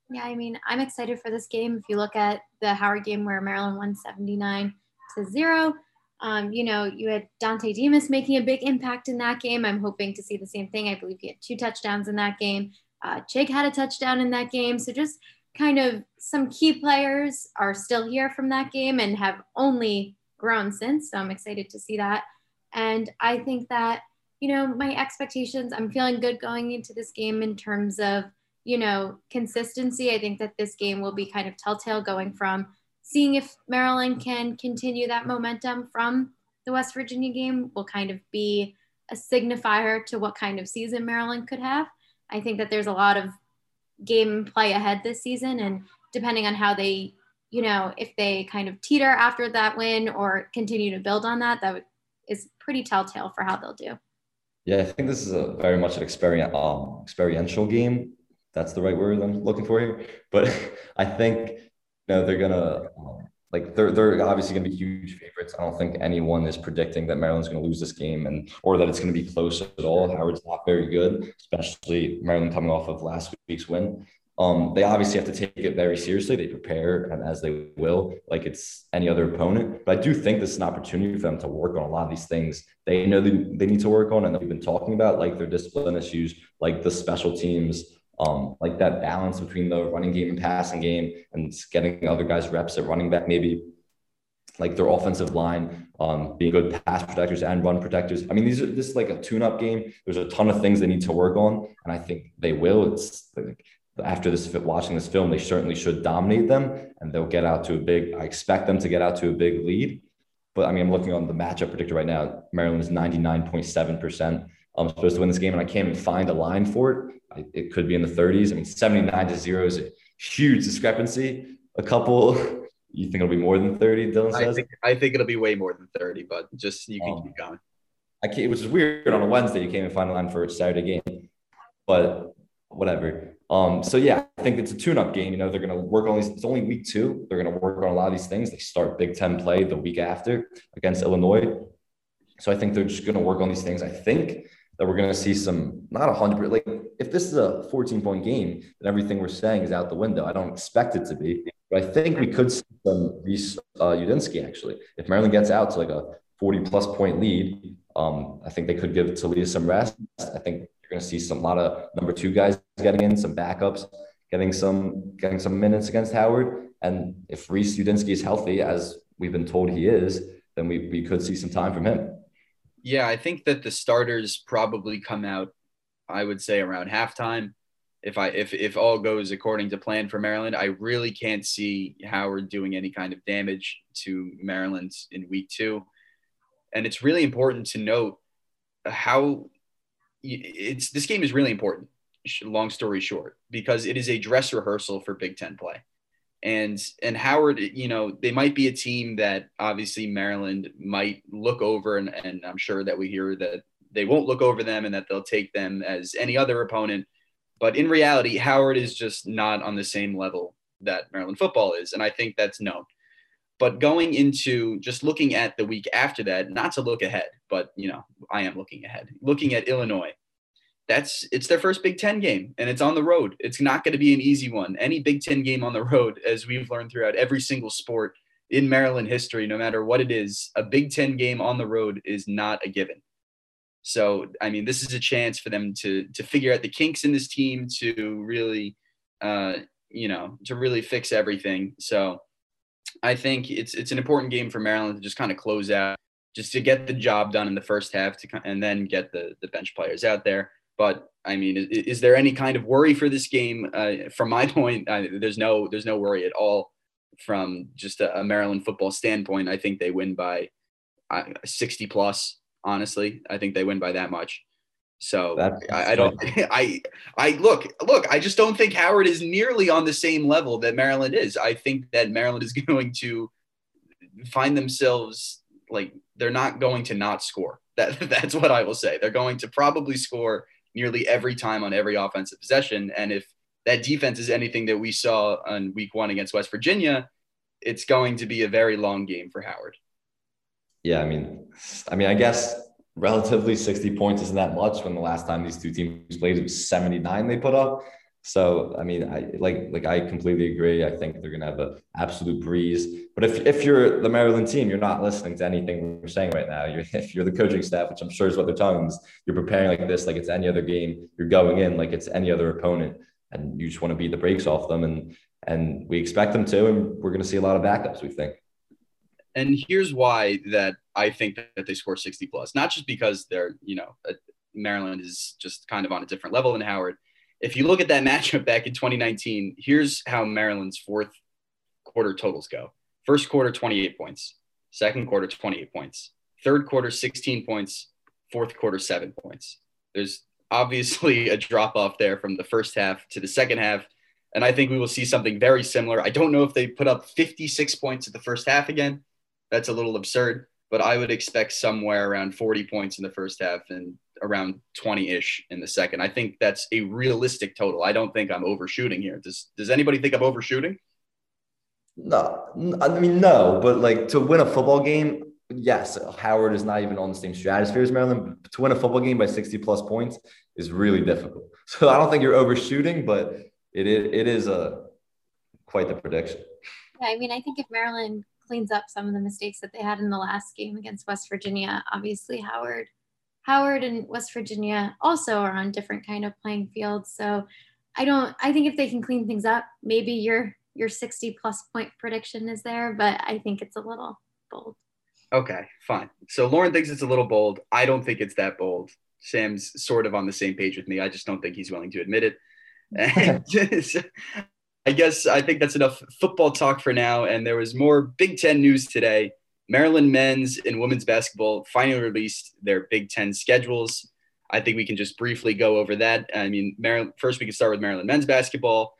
Yeah, I mean, I'm excited for this game. If you look at the Howard game where Maryland won 79 to zero, um, you know, you had Dontay Demus making a big impact in that game. I'm hoping to see the same thing. I believe he had two touchdowns in that game. Uh, Chig had a touchdown in that game. So just kind of some key players are still here from that game and have only grown since. So I'm excited to see that. And I think that, you know, my expectations, I'm feeling good going into this game in terms of, you know, consistency. I think that this game will be kind of telltale going from seeing if Maryland can continue that momentum from the West Virginia game will kind of be a signifier to what kind of season Maryland could have. I think that there's a lot of game play ahead this season. And depending on how they, you know, if they kind of teeter after that win or continue to build on that, that would is pretty telltale for how they'll do. Yeah, I think this is a very much an um, experiential game. That's the right word I'm looking for here. But I think you know they're gonna um, like they're they're obviously gonna be huge favorites. I don't think anyone is predicting that Maryland's gonna lose this game and or that it's gonna be close at all. Howard's not very good, especially Maryland coming off of last week's win um, they obviously have to take it very seriously. They prepare and as they will, like it's any other opponent. But I do think this is an opportunity for them to work on a lot of these things they know they, they need to work on and we've been talking about, like their discipline issues, like the special teams, um, like that balance between the running game and passing game and getting other guys reps at running back, maybe like their offensive line, um, being good pass protectors and run protectors. I mean, these are this is like a tune-up game. There's a ton of things they need to work on, and I think they will. It's like after this watching this film, they certainly should dominate them and they'll get out to a big. I expect them to get out to a big lead. But I mean, I'm looking on the matchup predictor right now. Maryland is 99.7% I'm supposed to win this game, and I can't even find a line for it. It could be in the 30s. I mean, 79 to zero is a huge discrepancy. A couple, you think it'll be more than 30? Dylan says. I think, I think it'll be way more than 30, but just you can um, keep going. I can't, which is weird on a Wednesday. You can't even find a line for a Saturday game, but whatever. Um, so yeah, I think it's a tune-up game. You know, they're gonna work on these. It's only week two. They're gonna work on a lot of these things. They start Big Ten play the week after against Illinois. So I think they're just gonna work on these things. I think that we're gonna see some not a hundred like if this is a 14 point game, then everything we're saying is out the window. I don't expect it to be, but I think we could see some Reece uh, Udinski actually. If Maryland gets out to like a 40 plus point lead, um, I think they could give Taulia some rest. I think you're going to see some lot of number two guys getting in, some backups, getting some getting some minutes against Howard. And if Reece Udinski is healthy, as we've been told he is, then we, we could see some time from him. Yeah, I think that the starters probably come out, I would say around halftime. If I if if all goes according to plan for Maryland, I really can't see Howard doing any kind of damage to Maryland in week two. And it's really important to note how it's this game is really important. Long story short, because it is a dress rehearsal for Big Ten play, and and Howard, you know, they might be a team that obviously Maryland might look over, and and I'm sure that we hear that they won't look over them and that they'll take them as any other opponent. But in reality, Howard is just not on the same level that Maryland football is, and I think that's known. But going into just looking at the week after that, not to look ahead, but you know, I am looking ahead. Looking at Illinois, that's it's their first Big Ten game, and it's on the road. It's not going to be an easy one. Any Big Ten game on the road, as we've learned throughout every single sport in Maryland history, no matter what it is, a Big Ten game on the road is not a given. So, I mean, this is a chance for them to to figure out the kinks in this team, to really, uh, you know, to really fix everything. So, I think it's it's an important game for Maryland to just kind of close out, just to get the job done in the first half, to and then get the the bench players out there. But I mean, is, is there any kind of worry for this game? Uh, from my point, there's no there's no worry at all. From just a, a Maryland football standpoint, I think they win by uh, 60 plus. Honestly, I think they win by that much. So I, I, don't. I I look look. I just don't think Howard is nearly on the same level that Maryland is. I think that Maryland is going to find themselves like they're not going to not score. That that's what I will say. They're going to probably score nearly every time on every offensive possession. And if that defense is anything that we saw on Week One against West Virginia, it's going to be a very long game for Howard. Yeah, I mean, I mean, I guess relatively 60 points isn't that much when the last time these two teams played it was 79 they put up. So i mean i like like i completely agree. I think they're going to have an absolute breeze. But if, if you're the maryland team you're not listening to anything we're saying right now. You're, if you're the coaching staff which i'm sure is what they're telling us you're preparing like this like it's any other game. You're going in like it's any other opponent and you just want to beat the brakes off them and and we expect them to and we're going to see a lot of backups we think and here's why that I think that they score 60 plus, not just because they're, you know, uh, Maryland is just kind of on a different level than Howard. If you look at that matchup back in 2019, here's how Maryland's fourth quarter totals go. First quarter, 28 points. Second quarter, 28 points. Third quarter, 16 points. Fourth quarter, seven points. There's obviously a drop off there from the first half to the second half. And I think we will see something very similar. I don't know if they put up 56 points at the first half again, that's a little absurd, but I would expect somewhere around 40 points in the first half and around 20 ish in the second. I think that's a realistic total. I don't think I'm overshooting here. Does Does anybody think I'm overshooting? No, I mean no, but like to win a football game, yes, Howard is not even on the same stratosphere as Maryland. But to win a football game by 60 plus points is really difficult. So I don't think you're overshooting, but it it, it is a quite the prediction. Yeah, I mean, I think if Maryland cleans up some of the mistakes that they had in the last game against West Virginia, obviously Howard Howard and West Virginia also are on different kind of playing fields. So I don't I think if they can clean things up, maybe your your 60 plus point prediction is there, but I think it's a little bold. Okay, fine. So Lauren thinks it's a little bold. I don't think it's that bold. Sam's sort of on the same page with me. I just don't think he's willing to admit it. I guess I think that's enough football talk for now. And there was more Big Ten news today. Maryland men's and women's basketball finally released their Big Ten schedules. I think we can just briefly go over that. I mean, Maryland, first we can start with Maryland men's basketball.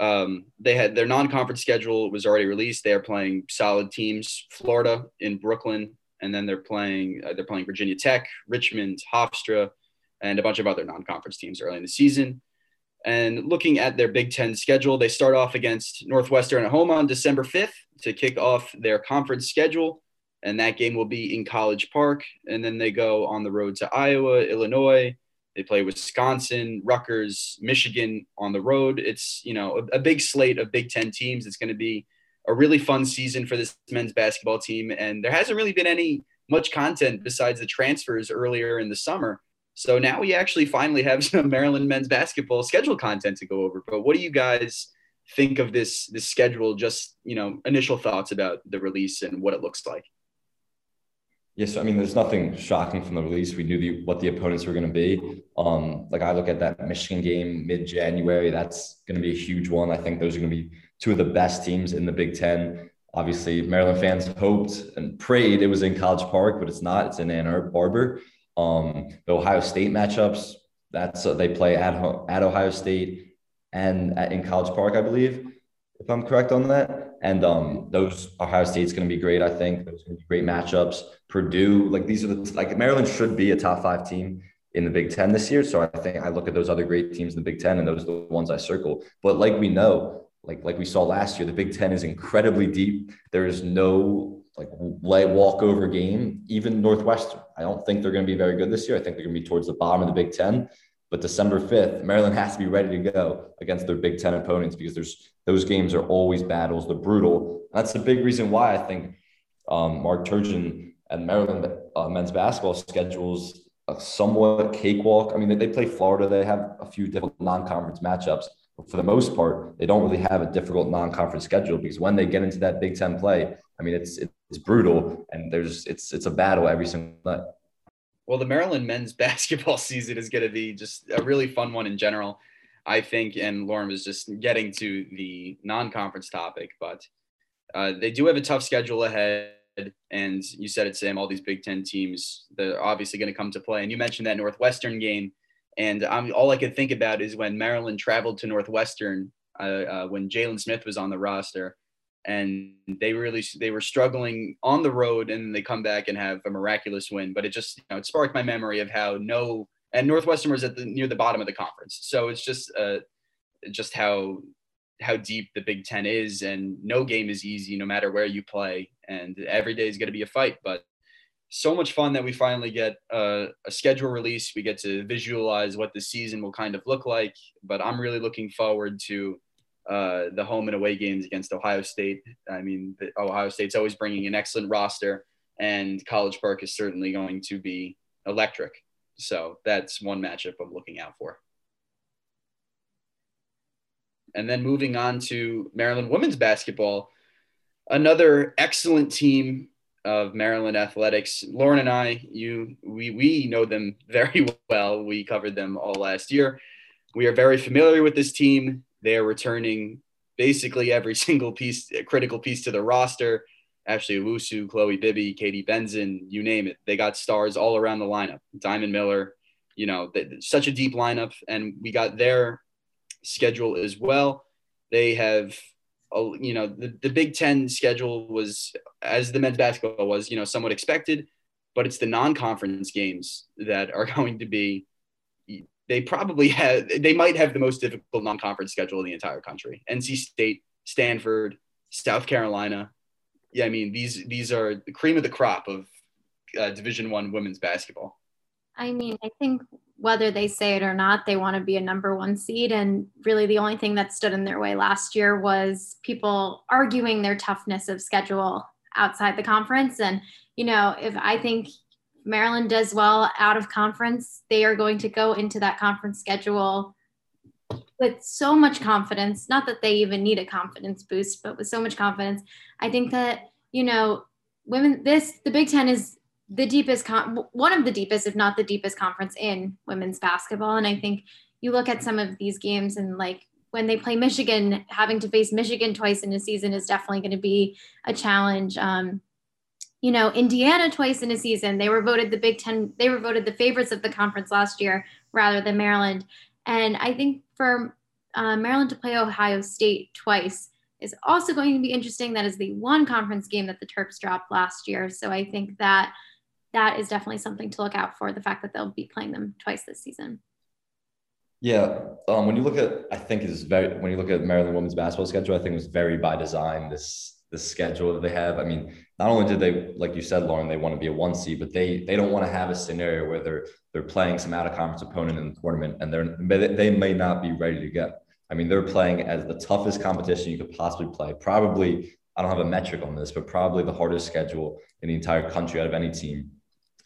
Um, they had their non-conference schedule was already released. They are playing solid teams: Florida in Brooklyn, and then they're playing uh, they're playing Virginia Tech, Richmond, Hofstra, and a bunch of other non-conference teams early in the season. And looking at their Big Ten schedule, they start off against Northwestern at home on December 5th to kick off their conference schedule. And that game will be in College Park. And then they go on the road to Iowa, Illinois. They play Wisconsin, Rutgers, Michigan on the road. It's, you know, a, a big slate of Big Ten teams. It's going to be a really fun season for this men's basketball team. And there hasn't really been any much content besides the transfers earlier in the summer. So now we actually finally have some Maryland men's basketball schedule content to go over. But what do you guys think of this this schedule? Just you know, initial thoughts about the release and what it looks like. Yes, I mean, there's nothing shocking from the release. We knew the, what the opponents were going to be. Um, like I look at that Michigan game mid-January, that's going to be a huge one. I think those are going to be two of the best teams in the Big Ten. Obviously, Maryland fans hoped and prayed it was in College Park, but it's not. It's in Ann Arbor. Um, the Ohio State matchups, that's uh, they play at at Ohio State and at, in College Park, I believe, if I'm correct on that. And um, those Ohio State's going to be great. I think those going to be great matchups. Purdue, like these are the like Maryland should be a top five team in the Big Ten this year. So I think I look at those other great teams in the Big Ten, and those are the ones I circle. But like we know, like like we saw last year, the Big Ten is incredibly deep. There is no like lay walkover game. Even Northwestern, I don't think they're going to be very good this year. I think they're going to be towards the bottom of the Big Ten. But December 5th, Maryland has to be ready to go against their Big Ten opponents because there's those games are always battles. They're brutal. And that's the big reason why I think um, Mark Turgeon and Maryland uh, men's basketball schedules a somewhat cakewalk. I mean, they, they play Florida. They have a few difficult non-conference matchups. But for the most part, they don't really have a difficult non-conference schedule because when they get into that Big Ten play, I mean, it's it's brutal, and there's it's it's a battle every single night. Well, the Maryland men's basketball season is going to be just a really fun one in general, I think. And Lauren was just getting to the non-conference topic, but uh, they do have a tough schedule ahead. And you said it, Sam. All these Big Ten teams, they're obviously going to come to play. And you mentioned that Northwestern game, and I'm all I could think about is when Maryland traveled to Northwestern uh, uh, when Jalen Smith was on the roster and they really they were struggling on the road and they come back and have a miraculous win. But it just you know it sparked my memory of how no and northwestern was at the near the bottom of the conference. So it's just uh just how how deep the big ten is and no game is easy no matter where you play and every day is going to be a fight. But so much fun that we finally get a, a schedule release. We get to visualize what the season will kind of look like. But i'm really looking forward to uh, the home and away games against Ohio State. I mean, the, Ohio State's always bringing an excellent roster, and College Park is certainly going to be electric. So that's one matchup I'm looking out for. And then moving on to Maryland women's basketball, another excellent team of Maryland athletics. Lauren and I, you, we, we know them very well. We covered them all last year. We are very familiar with this team. They are returning basically every single piece, critical piece to the roster. Ashley Owusu, Chloe Bibby, Katie Benzan, you name it. They got stars all around the lineup. Diamond Miller, you know, they, such a deep lineup. And we got their schedule as well. They have, you know, the, the Big Ten schedule was, as the men's basketball was, you know, somewhat expected. but it's the non-conference games that are going to be they probably have they might have the most difficult non-conference schedule in the entire country. NC State, Stanford, South Carolina. Yeah, I mean these these are the cream of the crop of uh, Division One women's basketball. I mean, I think whether they say it or not, they want to be a number one seed. And really, the only thing that stood in their way last year was people arguing their toughness of schedule outside the conference. And, you know, if I think Maryland does well out of conference, they are going to go into that conference schedule with so much confidence. Not that they even need a confidence boost, but with so much confidence. I think that, you know, women, this, the Big Ten is the deepest, con- one of the deepest, if not the deepest conference in women's basketball. And I think you look at some of these games and like when they play Michigan, having to face Michigan twice in a season is definitely going to be a challenge. Um, you know, Indiana twice in a season. They were voted the Big Ten, they were voted the favorites of the conference last year rather than Maryland. And I think for uh, Maryland to play Ohio State twice is also going to be interesting. That is the one conference game that the Terps dropped last year. So I think that that is definitely something to look out for the fact that they'll be playing them twice this season. Yeah, um, when you look at, I think is very when you look at Maryland women's basketball schedule, I think it was very by design. This the schedule that they have. I mean, not only did they, like you said, Lauren, they want to be a one seed, but they they don't want to have a scenario where they're they're playing some out of conference opponent in the tournament and they're they may not be ready to go. I mean, they're playing as the toughest competition you could possibly play. Probably, I don't have a metric on this, but probably the hardest schedule in the entire country out of any team.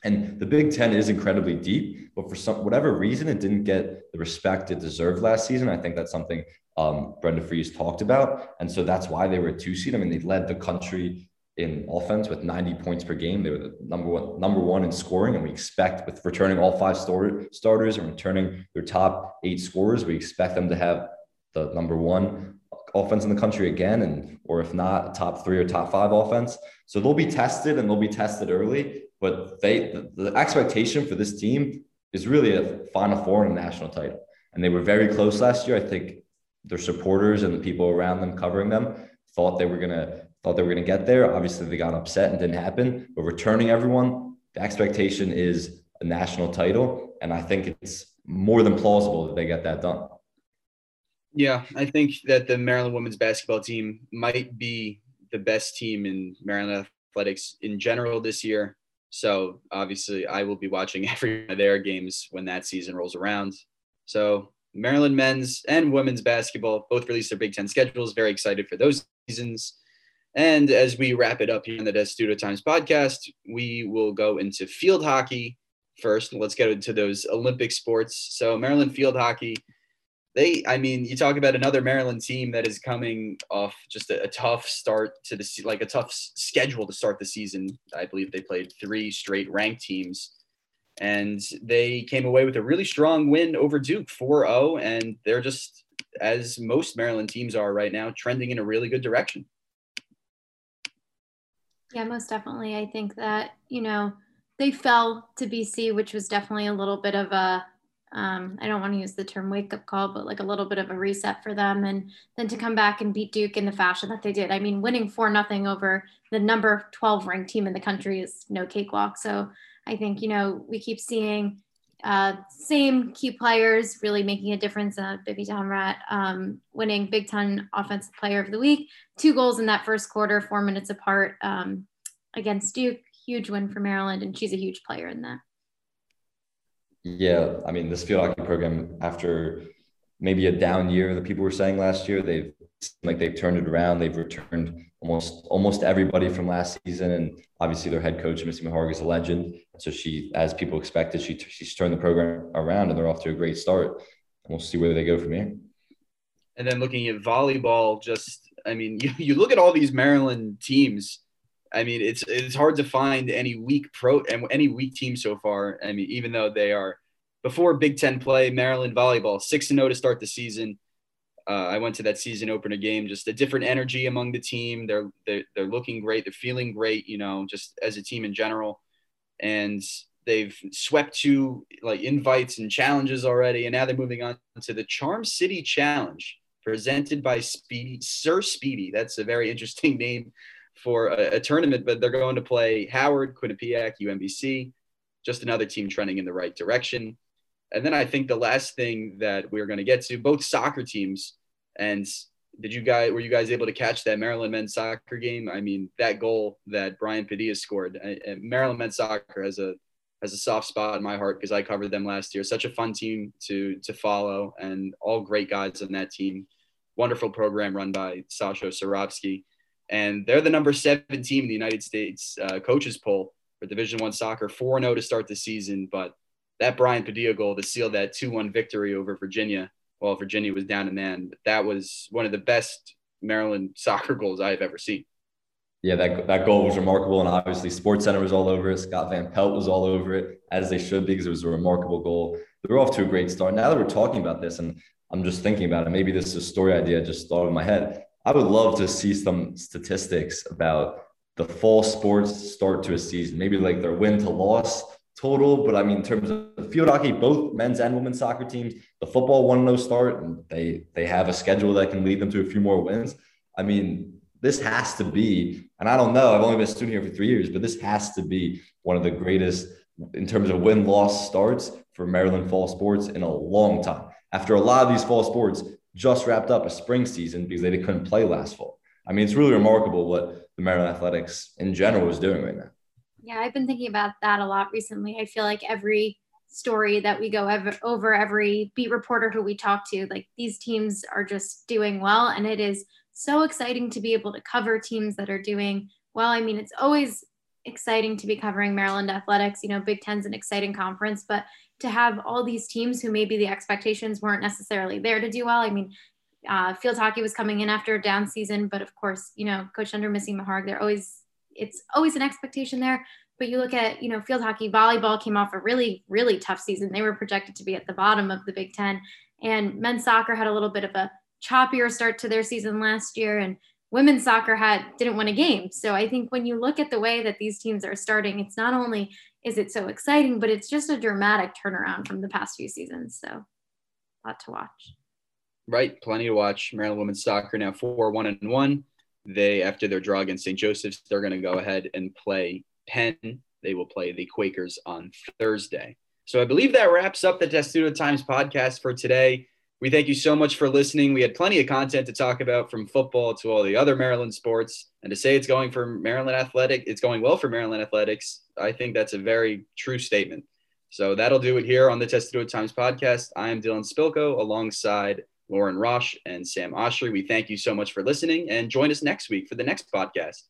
And the Big Ten is incredibly deep, but for some whatever reason, it didn't get the respect it deserved last season. I think that's something um, Brenda Frese talked about. And so that's why they were a two seed. I mean, they led the country in offense with 90 points per game. They were the number one, number one in scoring. And we expect with returning all five star- starters and returning their top eight scorers, we expect them to have the number one offense in the country again. And, or if not top three or top five offense. So they'll be tested and they'll be tested early, but they, the, the expectation for this team is really a final four and a national title. And they were very close last year. I think their supporters and the people around them covering them thought they were gonna thought they were gonna get there. Obviously, they got upset and didn't happen. But returning everyone, the expectation is a national title, and I think it's more than plausible that they get that done. Yeah, I think that the Maryland women's basketball team might be the best team in Maryland athletics in general this year. So obviously, I will be watching every one of their games when that season rolls around. So Maryland men's and women's basketball both released their Big Ten schedules. Very excited for those seasons. And as we wrap it up here on the Testudo Times podcast, we will go into field hockey first. Let's get into those Olympic sports. So, Maryland field hockey, they, I mean, you talk about another Maryland team that is coming off just a, a tough start to the, like a tough schedule to start the season. I believe they played three straight ranked teams and they came away with a really strong win over Duke 4-0 and they're just as most Maryland teams are right now trending in a really good direction. Yeah, most definitely. I think that, you know, they fell to BC, which was definitely a little bit of a um, I don't want to use the term wake up call, but like a little bit of a reset for them. And then to come back and beat Duke in the fashion that they did. I mean, winning four nothing over the number 12 ranked team in the country is no cakewalk. So I think, you know, we keep seeing uh, same key players really making a difference. Uh, Bibi Donraadt um, winning Big Ten Offensive Player of the Week, two goals in that first quarter, four minutes apart um, against Duke. Huge win for Maryland, and she's a huge player in that. Yeah, I mean, this field hockey program, after maybe a down year that people were saying last year, they've like they've turned it around. They've returned almost almost everybody from last season, and obviously their head coach Missy Meharg is a legend. So she, as people expected, she she's turned the program around, and they're off to a great start. And we'll see where they go from here. And then looking at volleyball, just I mean, you, you look at all these Maryland teams. I mean, it's it's hard to find any weak pro and any weak team so far. I mean, even though they are before Big Ten play, Maryland volleyball six and zero oh to start the season. Uh, I went to that season opener game, just a different energy among the team. They're, they're, they're looking great. They're feeling great, you know, just as a team in general. And they've swept two like invites and challenges already. And now they're moving on to the Charm City Challenge presented by Speedy, Sir Speedy. That's a very interesting name for a, a, tournament, but they're going to play Howard, Quinnipiac, UMBC, just another team trending in the right direction. And then I think the last thing that we're going to get to both soccer teams. And did you guys were you guys able to catch that Maryland men's soccer game? I mean, that goal that Brian Padilla scored. Maryland men's soccer has a has a soft spot in my heart because I covered them last year. Such a fun team to to follow, and all great guys on that team. Wonderful program run by Sasho Cirovski, and they're the number seven team in the United States uh, coaches poll for Division One soccer, four zero oh to start the season. But that Brian Padilla goal to seal that two one victory over Virginia, while Virginia was down a man, that was one of the best Maryland soccer goals I've ever seen yeah, that, that goal was remarkable. And obviously, Sports Center was all over it. Scott Van Pelt was all over it, as they should be, because it was a remarkable goal. They're off to a great start. Now that we're talking about this, and I'm just thinking about it, maybe this is a story idea I just thought in my head. I would love to see some statistics about the fall sports start to a season, maybe like their win to loss total. But I mean, in terms of field hockey, both men's and women's soccer teams, the football 1 0 start, and they, they have a schedule that can lead them to a few more wins. I mean, this has to be, and I don't know, I've only been a student here for three years, but this has to be one of the greatest in terms of win loss starts for Maryland fall sports in a long time. After a lot of these fall sports just wrapped up a spring season because they couldn't play last fall. I mean, it's really remarkable what the Maryland Athletics in general is doing right now. Yeah, I've been thinking about that a lot recently. I feel like every story that we go ever, over, every beat reporter who we talk to, like these teams are just doing well. And it is so exciting to be able to cover teams that are doing well. I mean, it's always exciting to be covering Maryland athletics. You know, Big Ten's an exciting conference, but to have all these teams who maybe the expectations weren't necessarily there to do well. I mean, uh, field hockey was coming in after a down season, but of course, you know, Coach under Missy Meharg, they're always it's always an expectation there. But you look at, you know, field hockey, volleyball came off a really, really tough season. They were projected to be at the bottom of the Big Ten. And men's soccer had a little bit of a choppier start to their season last year and women's soccer had didn't win a game so i think when you look at the way that these teams are starting it's not only is it so exciting but it's just a dramatic turnaround from the past few seasons so a lot to watch. Right plenty to watch. Maryland women's soccer now 4 1 and 1 they after their draw against st joseph's they're going to go ahead and play penn. They will play the quakers on thursday. So i believe that wraps up the testudo times podcast for today we thank you so much for listening. We had plenty of content to talk about from football to all the other Maryland sports. And to say it's going for Maryland Athletic, it's going well for Maryland Athletics, I think that's a very true statement. So that'll do it here on the Testudo Times podcast. I am Dylan Spilko alongside Lauren Rosh and Sam Oshley. We thank you so much for listening and join us next week for the next podcast.